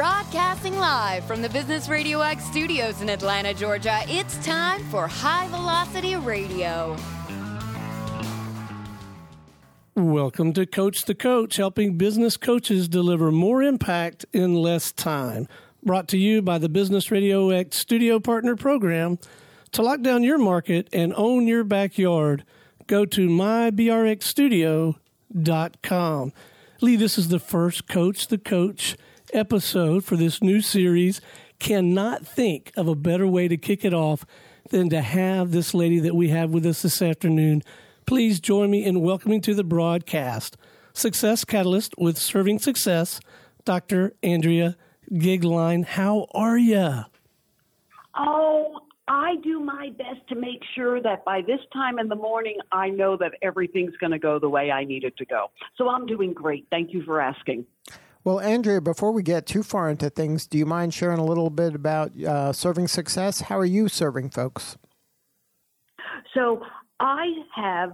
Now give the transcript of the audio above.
Broadcasting live from the Business Radio X studios in Atlanta, Georgia, it's time for High Velocity Radio. Welcome to Coach the Coach, helping business coaches deliver more impact in less time. Brought to you by the Business Radio X Studio Partner Program. To lock down your market and own your backyard, go to mybrxstudio.com. Lee, this is the first Coach the Coach episode for this new series. Cannot think of a better way to kick it off than to have this lady that we have with us this afternoon. Please join me in welcoming to the broadcast Success Catalyst with Serving Success, Dr. Andrea Gigline. How are you? Oh, I do my best to make sure that by this time in the morning, I know that everything's going to go the way I need it to go. So I'm doing great. Thank you for asking. Well, Andrea, before we get too far into things, do you mind sharing a little bit about uh, serving success? How are you serving folks? So I have